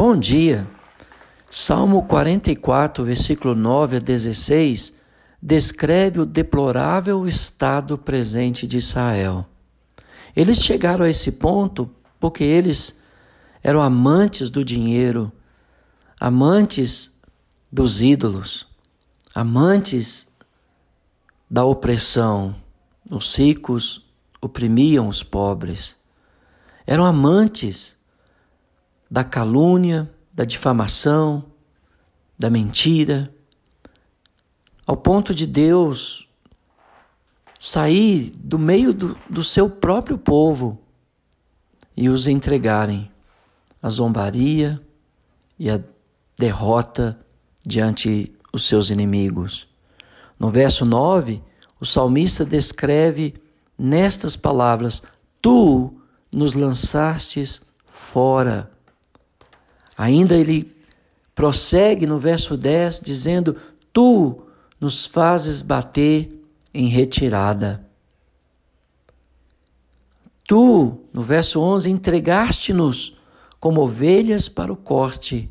Bom dia. Salmo 44, versículo 9 a 16, descreve o deplorável estado presente de Israel. Eles chegaram a esse ponto porque eles eram amantes do dinheiro, amantes dos ídolos, amantes da opressão. Os ricos oprimiam os pobres. Eram amantes da calúnia, da difamação, da mentira, ao ponto de Deus sair do meio do, do seu próprio povo e os entregarem à zombaria e à derrota diante os seus inimigos. No verso 9, o salmista descreve nestas palavras: Tu nos lançastes fora Ainda ele prossegue no verso 10 dizendo: Tu nos fazes bater em retirada. Tu, no verso 11, entregaste-nos como ovelhas para o corte.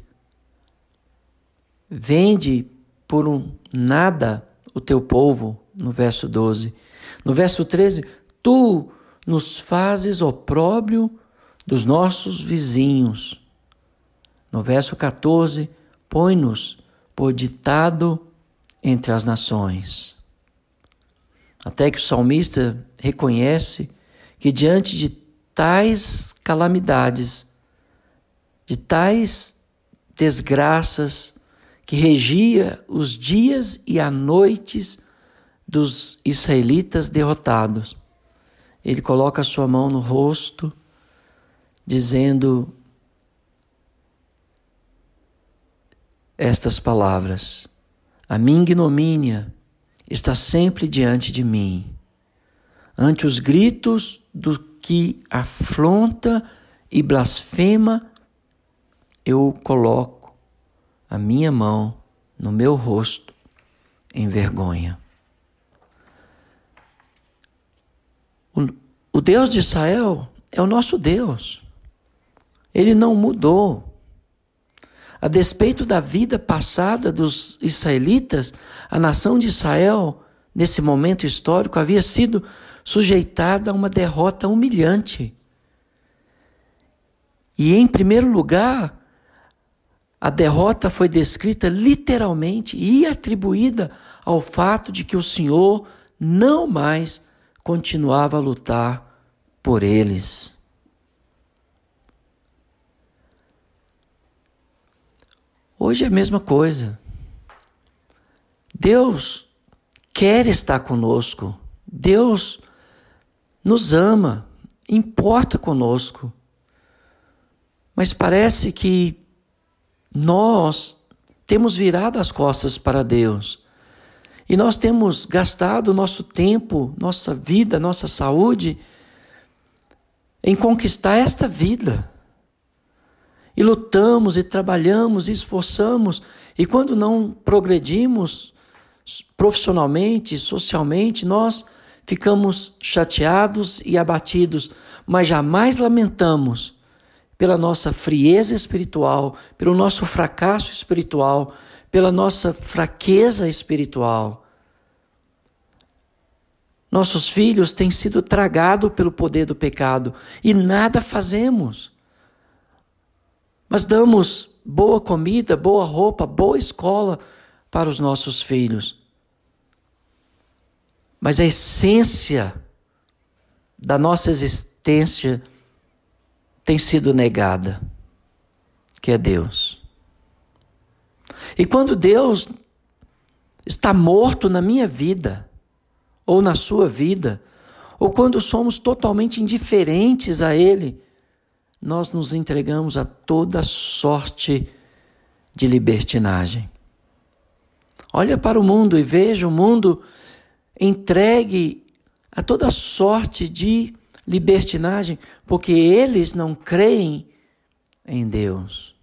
Vende por um nada o teu povo, no verso 12. No verso 13, tu nos fazes opróbrio dos nossos vizinhos. No verso 14, põe-nos por ditado entre as nações. Até que o salmista reconhece que diante de tais calamidades, de tais desgraças que regia os dias e as noites dos israelitas derrotados, ele coloca a sua mão no rosto, dizendo: estas palavras: A minha ignomínia está sempre diante de mim. Ante os gritos do que afronta e blasfema, eu coloco a minha mão no meu rosto em vergonha. O, Deus de Israel é o nosso Deus. Ele não mudou. A despeito da vida passada dos israelitas, a nação de Israel, nesse momento histórico, havia sido sujeitada a uma derrota humilhante. E, em primeiro lugar, a derrota foi descrita literalmente e atribuída ao fato de que o Senhor não mais continuava a lutar por eles. Hoje é a mesma coisa. Deus quer estar conosco. Deus nos ama, importa conosco. Mas parece que nós temos virado as costas para Deus. E nós temos gastado nosso tempo, nossa vida, nossa saúde em conquistar esta vida. E lutamos e trabalhamos e esforçamos, e quando não progredimos profissionalmente, socialmente, nós ficamos chateados e abatidos, mas jamais lamentamos pela nossa frieza espiritual, pelo nosso fracasso espiritual, pela nossa fraqueza espiritual. Nossos filhos têm sido tragados pelo poder do pecado e nada fazemos. Mas damos boa comida, boa roupa, boa escola para os nossos filhos. Mas a essência da nossa existência tem sido negada, que é Deus. E quando Deus está morto na minha vida, ou na sua vida, ou quando somos totalmente indiferentes a Ele, nós nos entregamos a toda sorte de libertinagem. Olha para o mundo e veja o mundo entregue a toda sorte de libertinagem, porque eles não creem em Deus.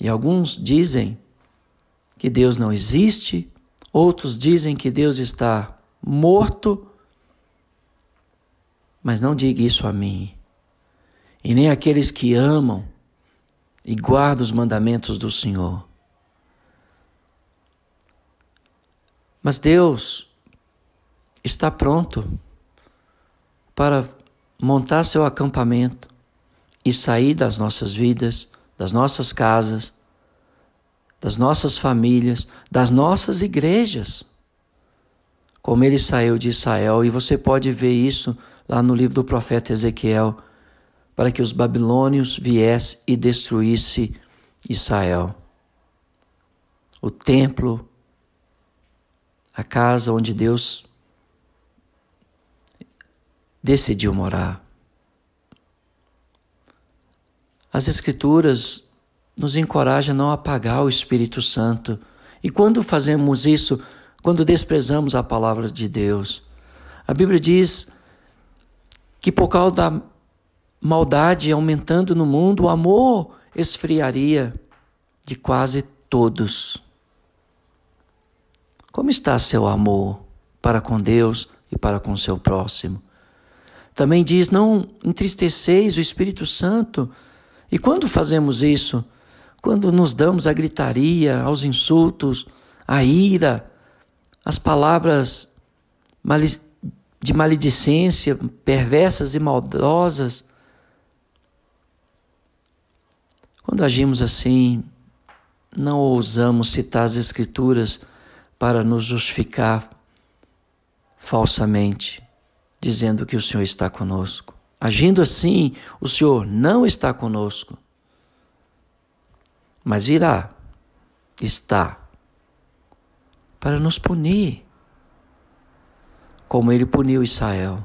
E alguns dizem que Deus não existe, outros dizem que Deus está morto. Mas não diga isso a mim e nem aqueles que amam e guarda os mandamentos do Senhor. Mas Deus está pronto para montar seu acampamento e sair das nossas vidas, das nossas casas, das nossas famílias, das nossas igrejas. Como ele saiu de Israel, e você pode ver isso lá no livro do profeta Ezequiel, para que os babilônios viessem e destruíssem Israel. O templo, a casa onde Deus decidiu morar. As Escrituras nos encorajam a não apagar o Espírito Santo. E quando fazemos isso, quando desprezamos a palavra de Deus, a Bíblia diz que por causa da maldade aumentando no mundo, o amor esfriaria de quase todos. Como está seu amor para com Deus e para com seu próximo? Também diz: não entristeceis o Espírito Santo. E quando fazemos isso? Quando nos damos à gritaria, aos insultos, à ira, às palavras de maledicência, perversas e maldosas, Quando agimos assim, não ousamos citar as Escrituras para nos justificar falsamente, dizendo que o Senhor está conosco. Agindo assim, o Senhor não está conosco, mas irá, está, para nos punir, como ele puniu Israel.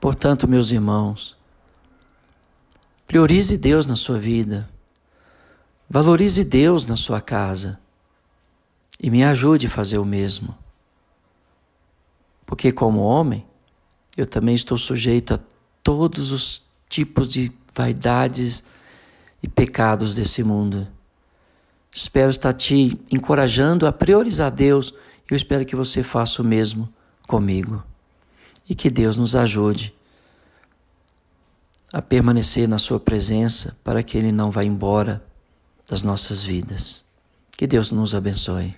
Portanto, meus irmãos, Priorize Deus na sua vida. Valorize Deus na sua casa. E me ajude a fazer o mesmo. Porque, como homem, eu também estou sujeito a todos os tipos de vaidades e pecados desse mundo. Espero estar te encorajando a priorizar Deus e eu espero que você faça o mesmo comigo. E que Deus nos ajude a permanecer na Sua presença para que Ele não vá embora das nossas vidas. Que Deus nos abençoe.